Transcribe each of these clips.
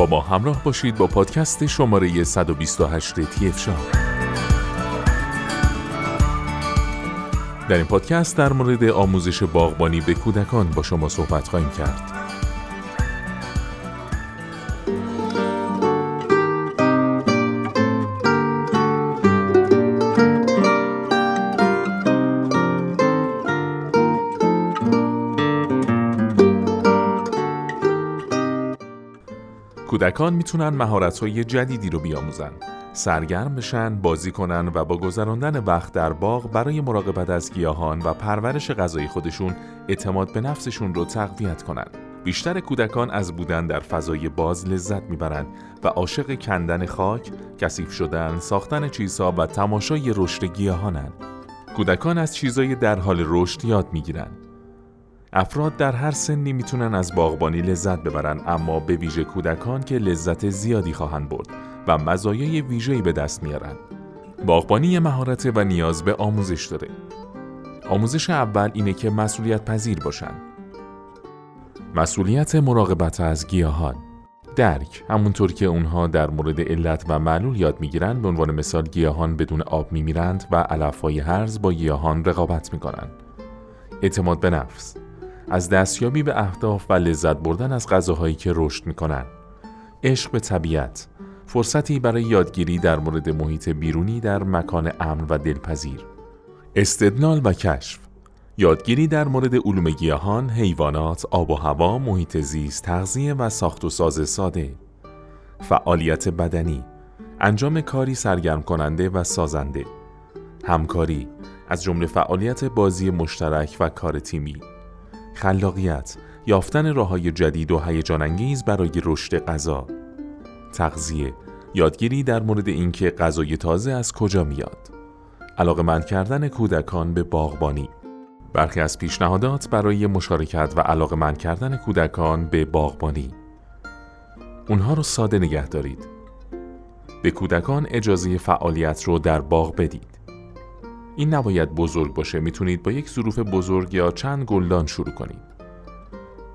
با ما همراه باشید با پادکست شماره 128 تیف شام در این پادکست در مورد آموزش باغبانی به کودکان با شما صحبت خواهیم کرد. کودکان می‌تونن مهارت‌های جدیدی رو بیاموزن. سرگرم بشن، بازی کنن و با گذراندن وقت در باغ برای مراقبت از گیاهان و پرورش غذای خودشون اعتماد به نفسشون رو تقویت کنن. بیشتر کودکان از بودن در فضای باز لذت می‌برند و عاشق کندن خاک، کثیف شدن، ساختن چیزها و تماشای رشد گیاهانند. کودکان از چیزای در حال رشد یاد می‌گیرند. افراد در هر سنی می‌تونن از باغبانی لذت ببرن اما به ویژه کودکان که لذت زیادی خواهند برد و مزایای ویژه‌ای به دست میارن. باغبانی مهارت و نیاز به آموزش داره. آموزش اول اینه که مسئولیت پذیر باشن. مسئولیت مراقبت از گیاهان درک همونطور که اونها در مورد علت و معلول یاد می‌گیرن به عنوان مثال گیاهان بدون آب میمیرند و علفهای هرز با گیاهان رقابت می‌کنن اعتماد به نفس از دستیابی به اهداف و لذت بردن از غذاهایی که رشد می‌کنن. عشق به طبیعت. فرصتی برای یادگیری در مورد محیط بیرونی در مکان امن و دلپذیر. استدلال و کشف. یادگیری در مورد علوم گیاهان، حیوانات، آب و هوا، محیط زیست، تغذیه و ساخت و ساز ساده. فعالیت بدنی. انجام کاری سرگرم کننده و سازنده. همکاری. از جمله فعالیت بازی مشترک و کار تیمی. خلاقیت یافتن راههای جدید و هیجان انگیز برای رشد غذا. تغذیه یادگیری در مورد اینکه غذای تازه از کجا میاد. علاقمند کردن کودکان به باغبانی. برخی از پیشنهادات برای مشارکت و علاقمند کردن کودکان به باغبانی. اونها رو ساده نگه دارید. به کودکان اجازه فعالیت رو در باغ بدید. این نباید بزرگ باشه. می‌تونید با یک ظروف بزرگ یا چند گلدان شروع کنید.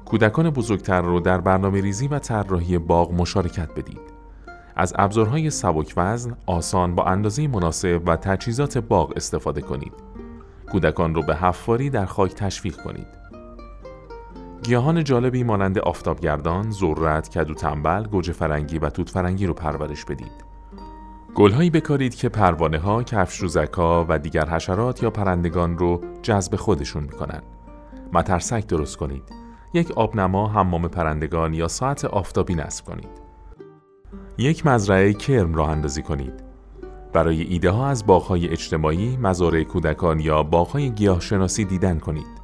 کودکان بزرگتر رو در برنامه ریزی و طراحی باغ مشارکت بدید. از ابزارهای سبک وزن، آسان با اندازه مناسب و تجهیزات باغ استفاده کنید. کودکان رو به حفاری در خاک تشویق کنید. گیاهان جالبی مانند آفتابگردان، ذرت، کدو تنبل، گوجه فرنگی و توت فرنگی رو پرورش بدید. گلهایی بکارید که پروانه ها، کفش و دیگر حشرات یا پرندگان رو جذب خودشون می‌کنن. مترسک درست کنید. یک آبنما، حمام پرندگان یا ساعت آفتابی نصب کنید. یک مزرعه کرم راه اندازی کنید. برای ایده ها از باغهای اجتماعی، مزارع کودکان یا باغهای گیاهشناسی دیدن کنید.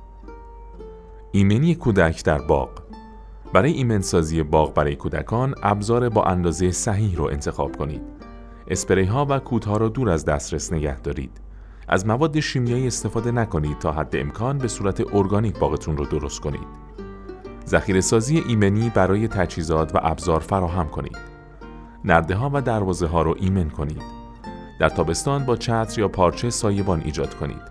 ایمنی کودک در باغ برای ایمنسازی باغ برای کودکان ابزار با اندازه صحیح رو انتخاب کنید. اسپری ها و کودها را دور از دسترس نگه دارید. از مواد شیمیایی استفاده نکنید تا حد امکان به صورت ارگانیک باغتون رو درست کنید. ذخیره سازی ایمنی برای تجهیزات و ابزار فراهم کنید. نرده ها و دروازه ها رو ایمن کنید. در تابستان با چتر یا پارچه سایبان ایجاد کنید.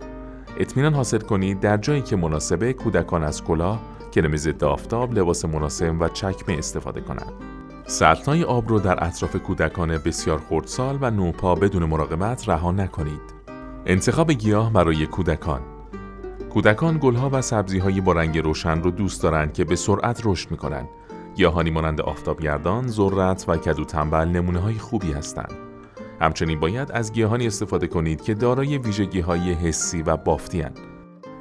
اطمینان حاصل کنید در جایی که مناسبه کودکان از کلاه، کرم ضد آفتاب، لباس مناسب و چکمه استفاده کنند. سطلای آب رو در اطراف کودکان بسیار خردسال و نوپا بدون مراقبت رها نکنید. انتخاب گیاه برای کودکان کودکان گلها و سبزیهایی با رنگ روشن رو دوست دارند که به سرعت رشد می‌کنند. گیاهانی مانند آفتابگردان، ذرت و کدو تنبل نمونه های خوبی هستند. همچنین باید از گیاهانی استفاده کنید که دارای ویژگی های حسی و بافتی هستند.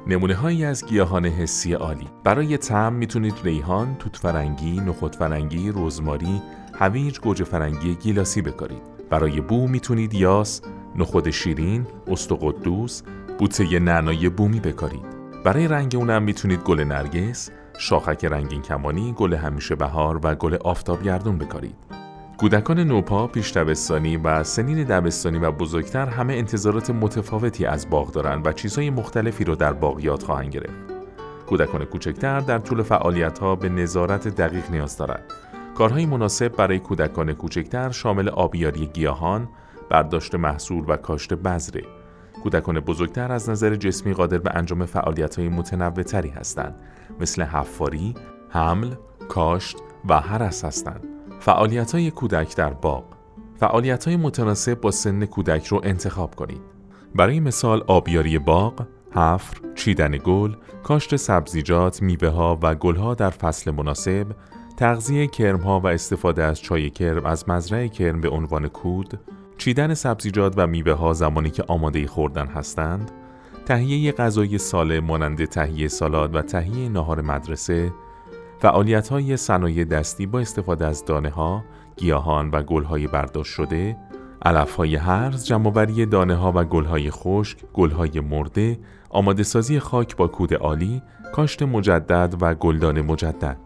نمونه هایی از گیاهان حسی عالی برای تم می‌تونید ریحان، توت فرنگی، نخود فرنگی، رزماری، هویج، گوجه فرنگی گیلاسی بکارید. برای بو می‌تونید یاس، نخود شیرین، استقدوس، بوته نعنای بومی بکارید. برای رنگ اونم می‌تونید گل نرگس، شاخک رنگین کمانی، گل همیشه بهار و گل آفتابگردون بکارید. کودکان نوپا، پیش دبستانی و سنین دبستانی و بزرگتر همه انتظارات متفاوتی از باغ دارند و چیزهای مختلفی رو در باغ یاد خواهند گرفت. کودکان کوچکتر در طول فعالیت ها به نظارت دقیق نیاز دارند. کارهای مناسب برای کودکان کوچکتر شامل آبیاری گیاهان، برداشت محصول و کاشت بذره. کودکان بزرگتر از نظر جسمی قادر به انجام فعالیت های متنوعتری هستند مثل حفاری، حمل، کاشت و هرس هستند. فعالیت های کودک در باغ فعالیت های متناسب با سن کودک رو انتخاب کنید. برای مثال آبیاری باغ، حفر، چیدن گل، کاشت سبزیجات، میوه ها و گل ها در فصل مناسب، تغذیه کرم ها و استفاده از چای کرم از مزرعه کرم به عنوان کود، چیدن سبزیجات و میوه ها زمانی که آماده خوردن هستند، تهیه غذای سالم مانند تهیه سالاد و تهیه ناهار مدرسه، فعالیت های صنایع دستی با استفاده از دانه ها، گیاهان و گل های برداشت شده، علف های هرز، جمعوری دانه ها و گل های خشک، گل های مرده، آماده سازی خاک با کود عالی، کاشت مجدد و گلدان مجدد.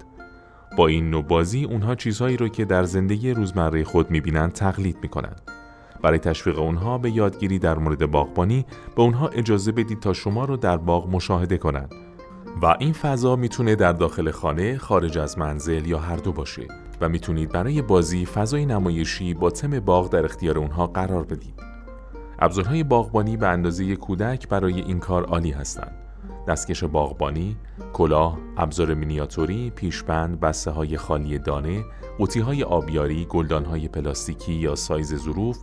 با این نوع بازی اونها چیزهایی رو که در زندگی روزمره خود می‌بینند تقلید می‌کنند. برای تشویق اونها به یادگیری در مورد باغبانی به اونها اجازه بدید تا شما رو در باغ مشاهده کنند و این فضا می‌تونه در داخل خانه، خارج از منزل یا هر دو باشه و می‌تونید برای بازی فضای نمایشی با تم باغ در اختیار اونها قرار بدید. ابزارهای باغبانی به اندازه کودک برای این کار عالی هستند. دستکش باغبانی، کلاه، ابزار مینیاتوری، پیشبند، بسته های خالی دانه، قوطی های آبیاری، گلدان های پلاستیکی یا سایز ظروف،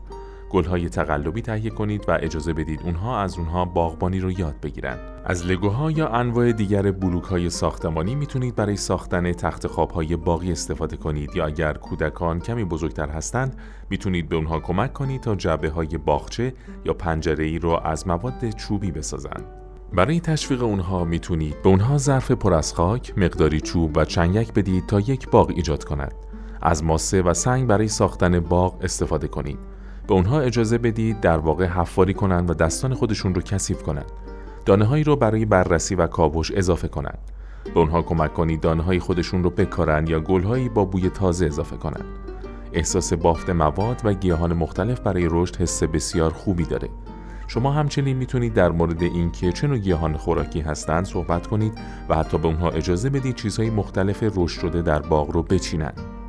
گلهای تقلبی تهیه کنید و اجازه بدید اونها از اونها باغبانی رو یاد بگیرن. از لگوها یا انواع دیگر بلوک های ساختمانی می‌تونید برای ساختن تخت خواب های باقی استفاده کنید یا اگر کودکان کمی بزرگتر هستند می‌تونید به اونها کمک کنید تا جعبه های باغچه یا پنجره ای رو از مواد چوبی بسازند. برای تشویق اونها می‌تونید به اونها ظرف پر از خاک، مقداری چوب و چنگک بدید تا یک باغ ایجاد کند. از ماسه و سنگ برای ساختن باغ استفاده کنید. به اونها اجازه بدید در واقع حفاری کنند و دستان خودشون رو کثیف کنند. دانه هایی رو برای بررسی و کاوش اضافه کنند. به اونها کمک کنید دانه های خودشون رو بکارند یا گلهایی با بوی تازه اضافه کنند. احساس بافت مواد و گیاهان مختلف برای رشد حس بسیار خوبی داره. شما همچنین می‌تونید در مورد اینکه چه نوع گیاهان خوراکی هستند صحبت کنید و حتی به اونها اجازه بدید چیزهای مختلف رشد شده در باغ رو بچینند.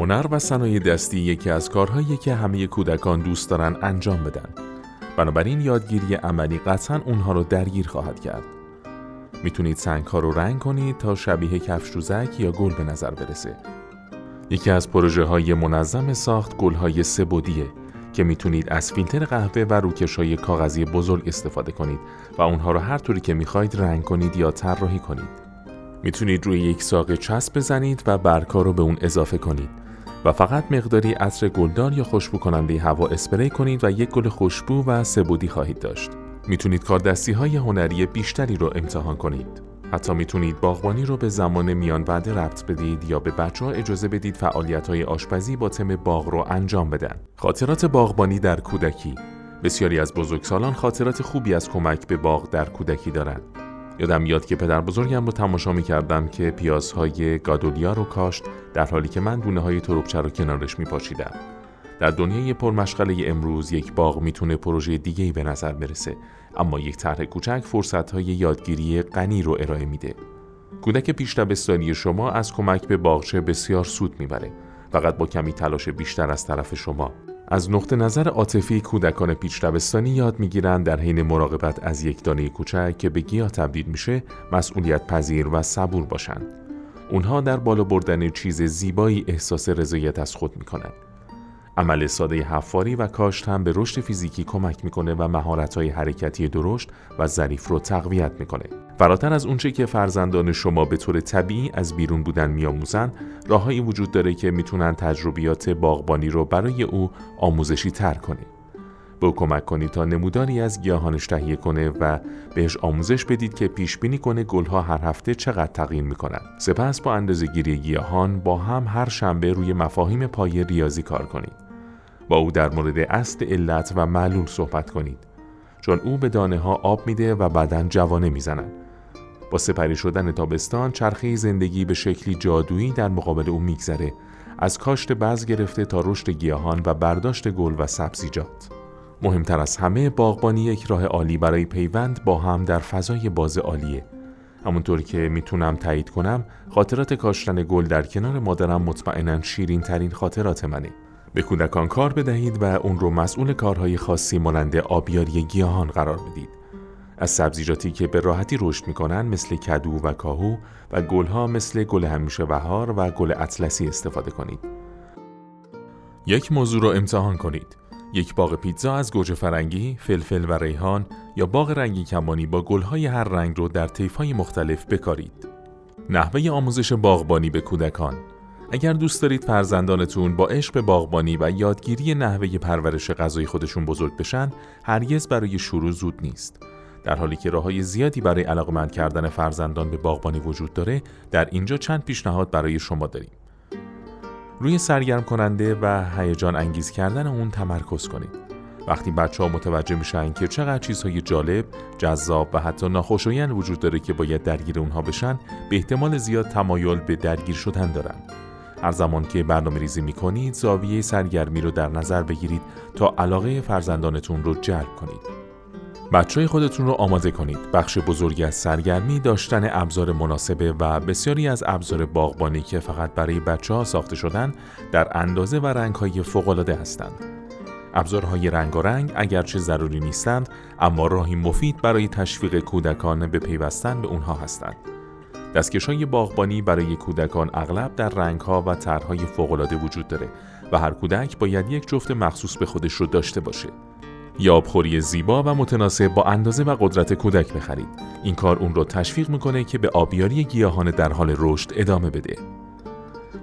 هنر و صنایع دستی یکی از کارهایی که همه کودکان دوست دارن انجام بدن. بنابراین یادگیری عملی قطعا اونها رو درگیر خواهد کرد. می‌تونید سنگ ها رو رنگ کنید تا شبیه کفش روزک یا گل به نظر برسه. یکی از پروژه های منظم ساخت گل های سبودیه که می‌تونید از فیلتر قهوه و روکش های کاغذی بزرگ استفاده کنید و اونها رو هر طوری که می‌خواید رنگ کنید یا طراحی کنید. می‌تونید روی یک ساقه چسب بزنید و برکا رو به اون اضافه کنید و فقط مقداری عطر گلدار یا خوشبو کننده هوا اسپری کنید و یک گل خوشبو و سبودی خواهید داشت. می‌تونید کاردستی های هنری بیشتری رو امتحان کنید. حتی می‌تونید باغبانی رو به زمان میان بعد ربط بدید یا به بچه ها اجازه بدید فعالیت های آشپزی با تم باغ رو انجام بدن. خاطرات باغبانی در کودکی بسیاری از بزرگسالان خاطرات خوبی از کمک به باغ در کودکی دارند. یادم میاد که پدر بزرگم رو تماشا می کردم که پیازهای گادولیا رو کاشت در حالی که من دونه های تربچه رو کنارش می پاشیدم. در دنیای پرمشغله امروز یک باغ می‌تونه پروژه دیگه به نظر برسه اما یک طرح کوچک فرصت های یادگیری غنی رو ارائه میده. کودک پیش شما از کمک به باغچه بسیار سود می‌بره فقط با کمی تلاش بیشتر از طرف شما از نقطه نظر عاطفی کودکان پیچ یاد می‌گیرند در حین مراقبت از یک دانه کوچک که به گیاه تبدیل میشه مسئولیت پذیر و صبور باشند. اونها در بالا بردن چیز زیبایی احساس رضایت از خود می‌کنند. عمل ساده حفاری و کاشت هم به رشد فیزیکی کمک می‌کنه و مهارت‌های حرکتی درشت و ظریف رو تقویت می‌کنه. فراتر از اونچه که فرزندان شما به طور طبیعی از بیرون بودن میآموزند، راههایی وجود داره که می‌تونن تجربیات باغبانی رو برای او آموزشی تر کنه. به او کمک کنید تا نموداری از گیاهانش تهیه کنه و بهش آموزش بدید که پیش بینی کنه گلها هر هفته چقدر تغییر می‌کنن. سپس با اندازه گیری گیاهان با هم هر شنبه روی مفاهیم پای ریاضی کار کنید. با او در مورد اصل علت و معلول صحبت کنید چون او به دانه ها آب میده و بعدا جوانه می‌زنند با سپری شدن تابستان چرخه زندگی به شکلی جادویی در مقابل او میگذره. از کاشت بعض گرفته تا رشد گیاهان و برداشت گل و سبزیجات مهمتر از همه باغبانی یک راه عالی برای پیوند با هم در فضای باز عالیه. همونطوری که می‌تونم تایید کنم خاطرات کاشتن گل در کنار مادرم مطمئنا شیرین ترین خاطرات منه. به کودکان کار بدهید و اون رو مسئول کارهای خاصی مانند آبیاری گیاهان قرار بدید. از سبزیجاتی که به راحتی رشد می‌کنن مثل کدو و کاهو و گلها مثل گل همیشه بهار و گل اطلسی استفاده کنید. یک موضوع را امتحان کنید. یک باغ پیتزا از گوجه فرنگی، فلفل و ریحان یا باغ رنگی کمانی با گلهای هر رنگ رو در طیفهای مختلف بکارید. نحوه آموزش باغبانی به کودکان اگر دوست دارید فرزندانتون با عشق باغبانی و یادگیری نحوه پرورش غذای خودشون بزرگ بشن، هرگز برای شروع زود نیست. در حالی که راههای زیادی برای علاقمند کردن فرزندان به باغبانی وجود داره، در اینجا چند پیشنهاد برای شما داریم. روی سرگرم کننده و هیجان انگیز کردن اون تمرکز کنید. وقتی بچه ها متوجه میشن که چقدر چیزهای جالب، جذاب و حتی ناخوشایند وجود داره که باید درگیر اونها بشن، به احتمال زیاد تمایل به درگیر شدن دارن. هر زمان که برنامه ریزی می کنید، زاویه سرگرمی رو در نظر بگیرید تا علاقه فرزندانتون رو جلب کنید. بچه خودتون رو آماده کنید. بخش بزرگی از سرگرمی داشتن ابزار مناسبه و بسیاری از ابزار باغبانی که فقط برای بچه ها ساخته شدن در اندازه و رنگ های فوقالعاده هستند. ابزارهای رنگ اگرچه ضروری نیستند اما راهی مفید برای تشویق کودکان به پیوستن به اونها هستند. دستکش های باغبانی برای کودکان اغلب در رنگ ها و طرحهای فوقالعاده وجود داره و هر کودک باید یک جفت مخصوص به خودش رو داشته باشه. یا آبخوری زیبا و متناسب با اندازه و قدرت کودک بخرید. این کار اون رو تشویق می‌کنه که به آبیاری گیاهان در حال رشد ادامه بده.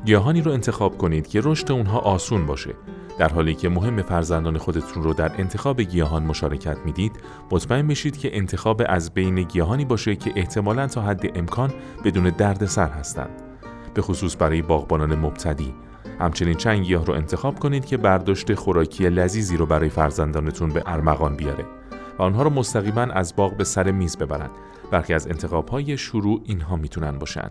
گیاهانی رو انتخاب کنید که رشد اونها آسون باشه. در حالی که مهم فرزندان خودتون رو در انتخاب گیاهان مشارکت می‌دید، مطمئن بشید که انتخاب از بین گیاهانی باشه که احتمالاً تا حد امکان بدون دردسر هستند. به خصوص برای باغبانان مبتدی همچنین چند گیاه رو انتخاب کنید که برداشت خوراکی لذیذی رو برای فرزندانتون به ارمغان بیاره و آنها رو مستقیما از باغ به سر میز ببرند. برخی از انتخاب های شروع اینها می‌تونن باشن.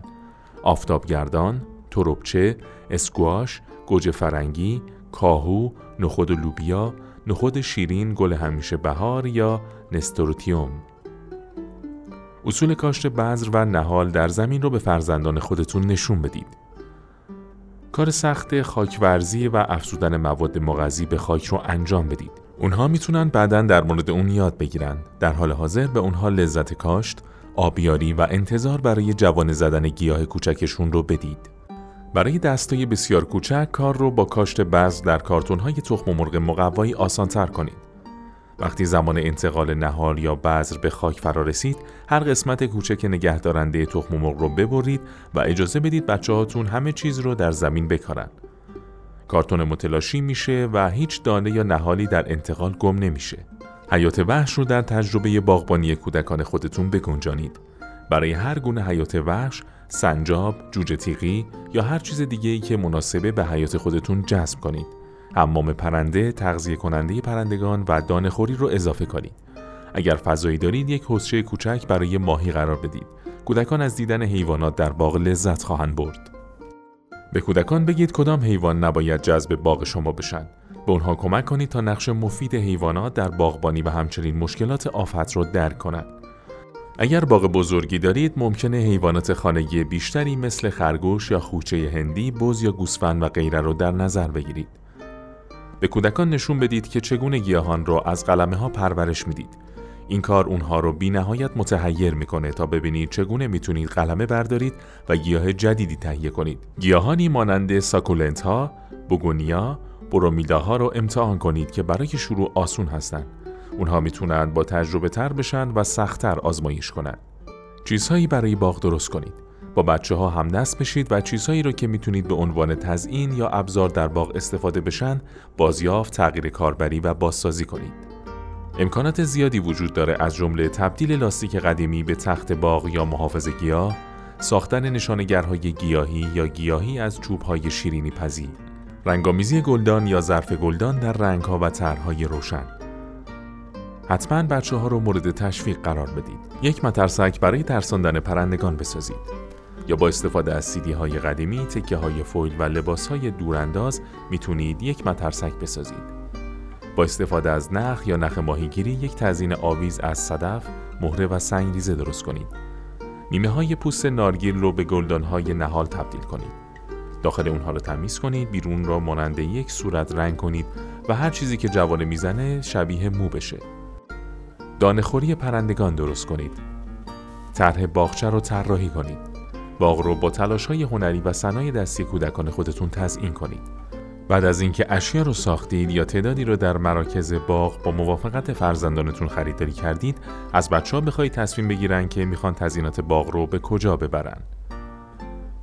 آفتابگردان، تروبچه، اسکواش، گوجه فرنگی، کاهو، نخود لوبیا، نخود شیرین، گل همیشه بهار یا نستروتیوم. اصول کاشت بذر و نهال در زمین رو به فرزندان خودتون نشون بدید. کار سخت خاکورزی و افزودن مواد مغذی به خاک رو انجام بدید. اونها می‌تونن بعدا در مورد اون یاد بگیرن. در حال حاضر به اونها لذت کاشت، آبیاری و انتظار برای جوان زدن گیاه کوچکشون رو بدید. برای دستای بسیار کوچک کار رو با کاشت بذر در کارتون‌های تخم مرغ مقوایی آسانتر کنید. وقتی زمان انتقال نهال یا بذر به خاک فرا رسید هر قسمت کوچک نگهدارنده تخم مرغ رو ببرید و اجازه بدید بچه هاتون همه چیز رو در زمین بکارن. کارتون متلاشی میشه و هیچ دانه یا نهالی در انتقال گم نمیشه. حیات وحش رو در تجربه باغبانی کودکان خودتون بگنجانید. برای هر گونه حیات وحش سنجاب، جوجه تیغی یا هر چیز دیگه ای که مناسبه به حیات خودتون جذب کنید. حمام پرنده، تغذیه کننده پرندگان و دانهخوری رو اضافه کنید. اگر فضایی دارید یک حوضچه کوچک برای ماهی قرار بدید. کودکان از دیدن حیوانات در باغ لذت خواهند برد. به کودکان بگید کدام حیوان نباید جذب باغ شما بشن. به اونها کمک کنید تا نقش مفید حیوانات در باغبانی و همچنین مشکلات آفت رو درک کنند. اگر باغ بزرگی دارید ممکنه حیوانات خانگی بیشتری مثل خرگوش یا خوچه هندی، بز یا گوسفند و غیره رو در نظر بگیرید. به کودکان نشون بدید که چگونه گیاهان را از قلمه ها پرورش می‌دید. این کار اونها رو بی نهایت متحیر می‌کنه تا ببینید چگونه می‌تونید قلمه بردارید و گیاه جدیدی تهیه کنید. گیاهانی مانند ساکولنت ها، بوگونیا، برومیدا ها رو امتحان کنید که برای شروع آسون هستند. اونها می‌تونند با تجربه تر بشن و سختتر آزمایش کنند. چیزهایی برای باغ درست کنید. با بچه ها هم دست بشید و چیزهایی رو که می‌تونید به عنوان تزیین یا ابزار در باغ استفاده بشن بازیافت، تغییر کاربری و بازسازی کنید. امکانات زیادی وجود داره از جمله تبدیل لاستیک قدیمی به تخت باغ یا محافظ گیاه، ساختن نشانگرهای گیاهی یا گیاهی از چوبهای شیرینی پذیر، رنگامیزی گلدان یا ظرف گلدان در رنگها و طرحهای روشن. حتما بچه ها رو مورد تشویق قرار بدید. یک مترسک برای ترساندن پرندگان بسازید. یا با استفاده از سیدی های قدیمی، تکه های فویل و لباس های دورانداز می‌تونید یک مترسک بسازید. با استفاده از نخ یا نخ ماهیگیری یک تزین آویز از صدف، مهره و سنگریزه درست کنید. نیمه های پوست نارگیل رو به گلدان های نهال تبدیل کنید. داخل اونها رو تمیز کنید، بیرون را مانند یک صورت رنگ کنید و هر چیزی که جوانه می‌زنه شبیه مو بشه. دانهخوری پرندگان درست کنید. طرح باغچه رو طراحی کنید. باغ رو با تلاش های هنری و صنایع دستی کودکان خودتون تزئین کنید. بعد از اینکه اشیا رو ساختید یا تعدادی رو در مراکز باغ با موافقت فرزندانتون خریداری کردید از بچه ها بخواهید تصمیم بگیرن که می‌خوان تزینات باغ رو به کجا ببرن.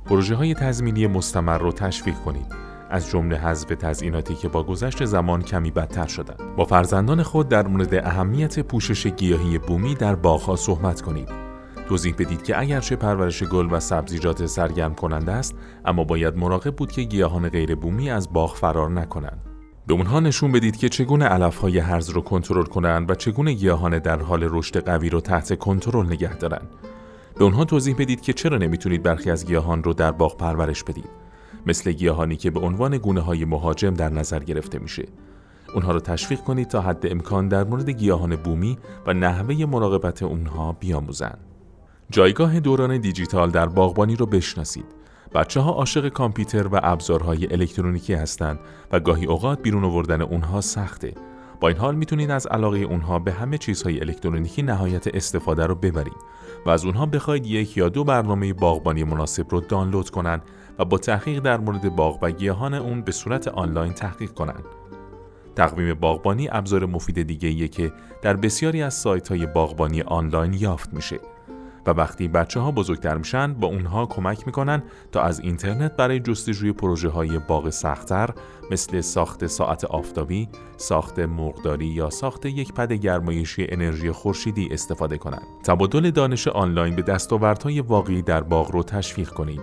پروژه های تزمینی مستمر رو تشویق کنید. از جمله حذف تزئیناتی که با گذشت زمان کمی بدتر شدند با فرزندان خود در مورد اهمیت پوشش گیاهی بومی در باغها صحبت کنید. توضیح بدید که اگرچه پرورش گل و سبزیجات سرگرم کننده است اما باید مراقب بود که گیاهان غیر بومی از باغ فرار نکنند. به اونها نشون بدید که چگونه علفهای هرز رو کنترل کنند و چگونه گیاهان در حال رشد قوی رو تحت کنترل نگه دارند. به اونها توضیح بدید که چرا نمی‌تونید برخی از گیاهان رو در باغ پرورش بدید. مثل گیاهانی که به عنوان گونه های مهاجم در نظر گرفته میشه. اونها رو تشویق کنید تا حد امکان در مورد گیاهان بومی و نحوه مراقبت اونها بیاموزند. جایگاه دوران دیجیتال در باغبانی رو بشناسید. بچه ها عاشق کامپیوتر و ابزارهای الکترونیکی هستند و گاهی اوقات بیرون آوردن اونها سخته. با این حال می‌تونید از علاقه اونها به همه چیزهای الکترونیکی نهایت استفاده رو ببرید و از اونها بخواید یک یا دو برنامه باغبانی مناسب رو دانلود کنند و با تحقیق در مورد باغ و گیاهان اون به صورت آنلاین تحقیق کنند. تقویم باغبانی ابزار مفید دیگه که در بسیاری از سایت های باغبانی آنلاین یافت میشه. و وقتی بچه ها بزرگتر میشن با اونها کمک می‌کنن تا از اینترنت برای جستجوی پروژه های باغ سختتر مثل ساخت ساعت آفتابی، ساخت مرغداری یا ساخت یک پد گرمایشی انرژی خورشیدی استفاده کنند. تبادل دانش آنلاین به دستاوردهای واقعی در باغ رو تشویق کنید.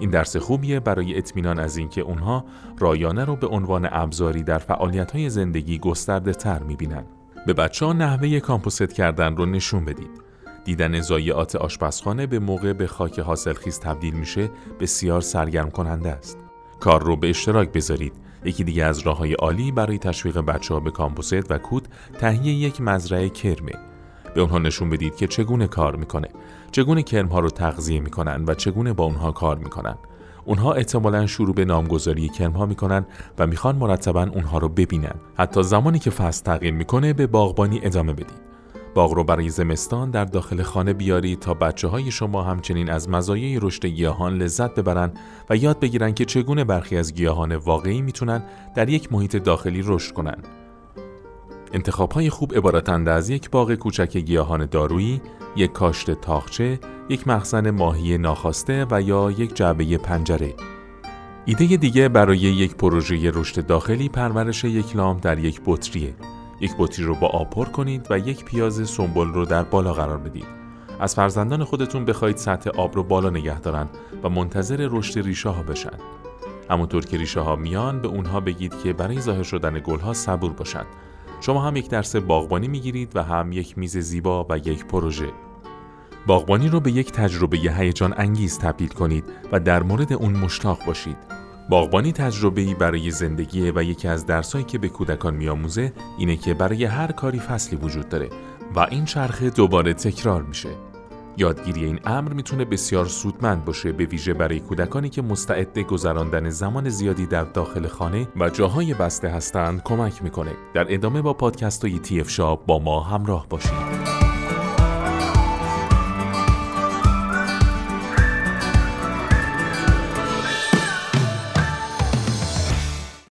این درس خوبیه برای اطمینان از اینکه اونها رایانه رو به عنوان ابزاری در فعالیت‌های زندگی گسترده تر می‌بینن. به بچه ها نحوه کامپوست کردن رو نشون بدید. دیدن زایعات آشپزخانه به موقع به خاک حاصلخیز تبدیل میشه بسیار سرگرم کننده است. کار رو به اشتراک بذارید. یکی دیگه از راه های عالی برای تشویق بچه ها به کامپوست و کود تهیه یک مزرعه کرمه. به اونها نشون بدید که چگونه کار می‌کنه، چگونه کرم ها رو تغذیه می‌کنن و چگونه با اونها کار می‌کنن. اونها احتمالا شروع به نامگذاری کرم ها می‌کنن و می‌خوان مرتبا اونها رو ببینن. حتی زمانی که فصل تغییر می‌کنه به باغبانی ادامه بدید. باغ رو برای زمستان در داخل خانه بیارید تا بچه های شما همچنین از مزایای رشد گیاهان لذت ببرن و یاد بگیرن که چگونه برخی از گیاهان واقعی می‌تونن در یک محیط داخلی رشد کنن. انتخاب های خوب عبارتند از یک باغ کوچک گیاهان دارویی، یک کاشت تاخچه، یک مخزن ماهی ناخواسته و یا یک جعبه پنجره. ایده دیگه برای یک پروژه رشد داخلی پرورش یک لام در یک بطریه. یک بطری رو با آب پر کنید و یک پیاز سنبل رو در بالا قرار بدید. از فرزندان خودتون بخواید سطح آب رو بالا نگه دارن و منتظر رشد ریشه ها بشن. همونطور که ریشه ها میان به اونها بگید که برای ظاهر شدن گل ها صبور باشند. شما هم یک درس باغبانی می‌گیرید و هم یک میز زیبا و یک پروژه. باغبانی رو به یک تجربه هیجان انگیز تبدیل کنید و در مورد اون مشتاق باشید. باغبانی تجربه‌ای برای زندگی و یکی از درسایی که به کودکان میآموزه اینه که برای هر کاری فصلی وجود داره و این چرخه دوباره تکرار میشه. یادگیری این امر می‌تونه بسیار سودمند باشه به ویژه برای کودکانی که مستعد گذراندن زمان زیادی در داخل خانه و جاهای بسته هستند کمک می‌کنه. در ادامه با پادکست های تی شاب با ما همراه باشید.